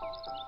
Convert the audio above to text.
Música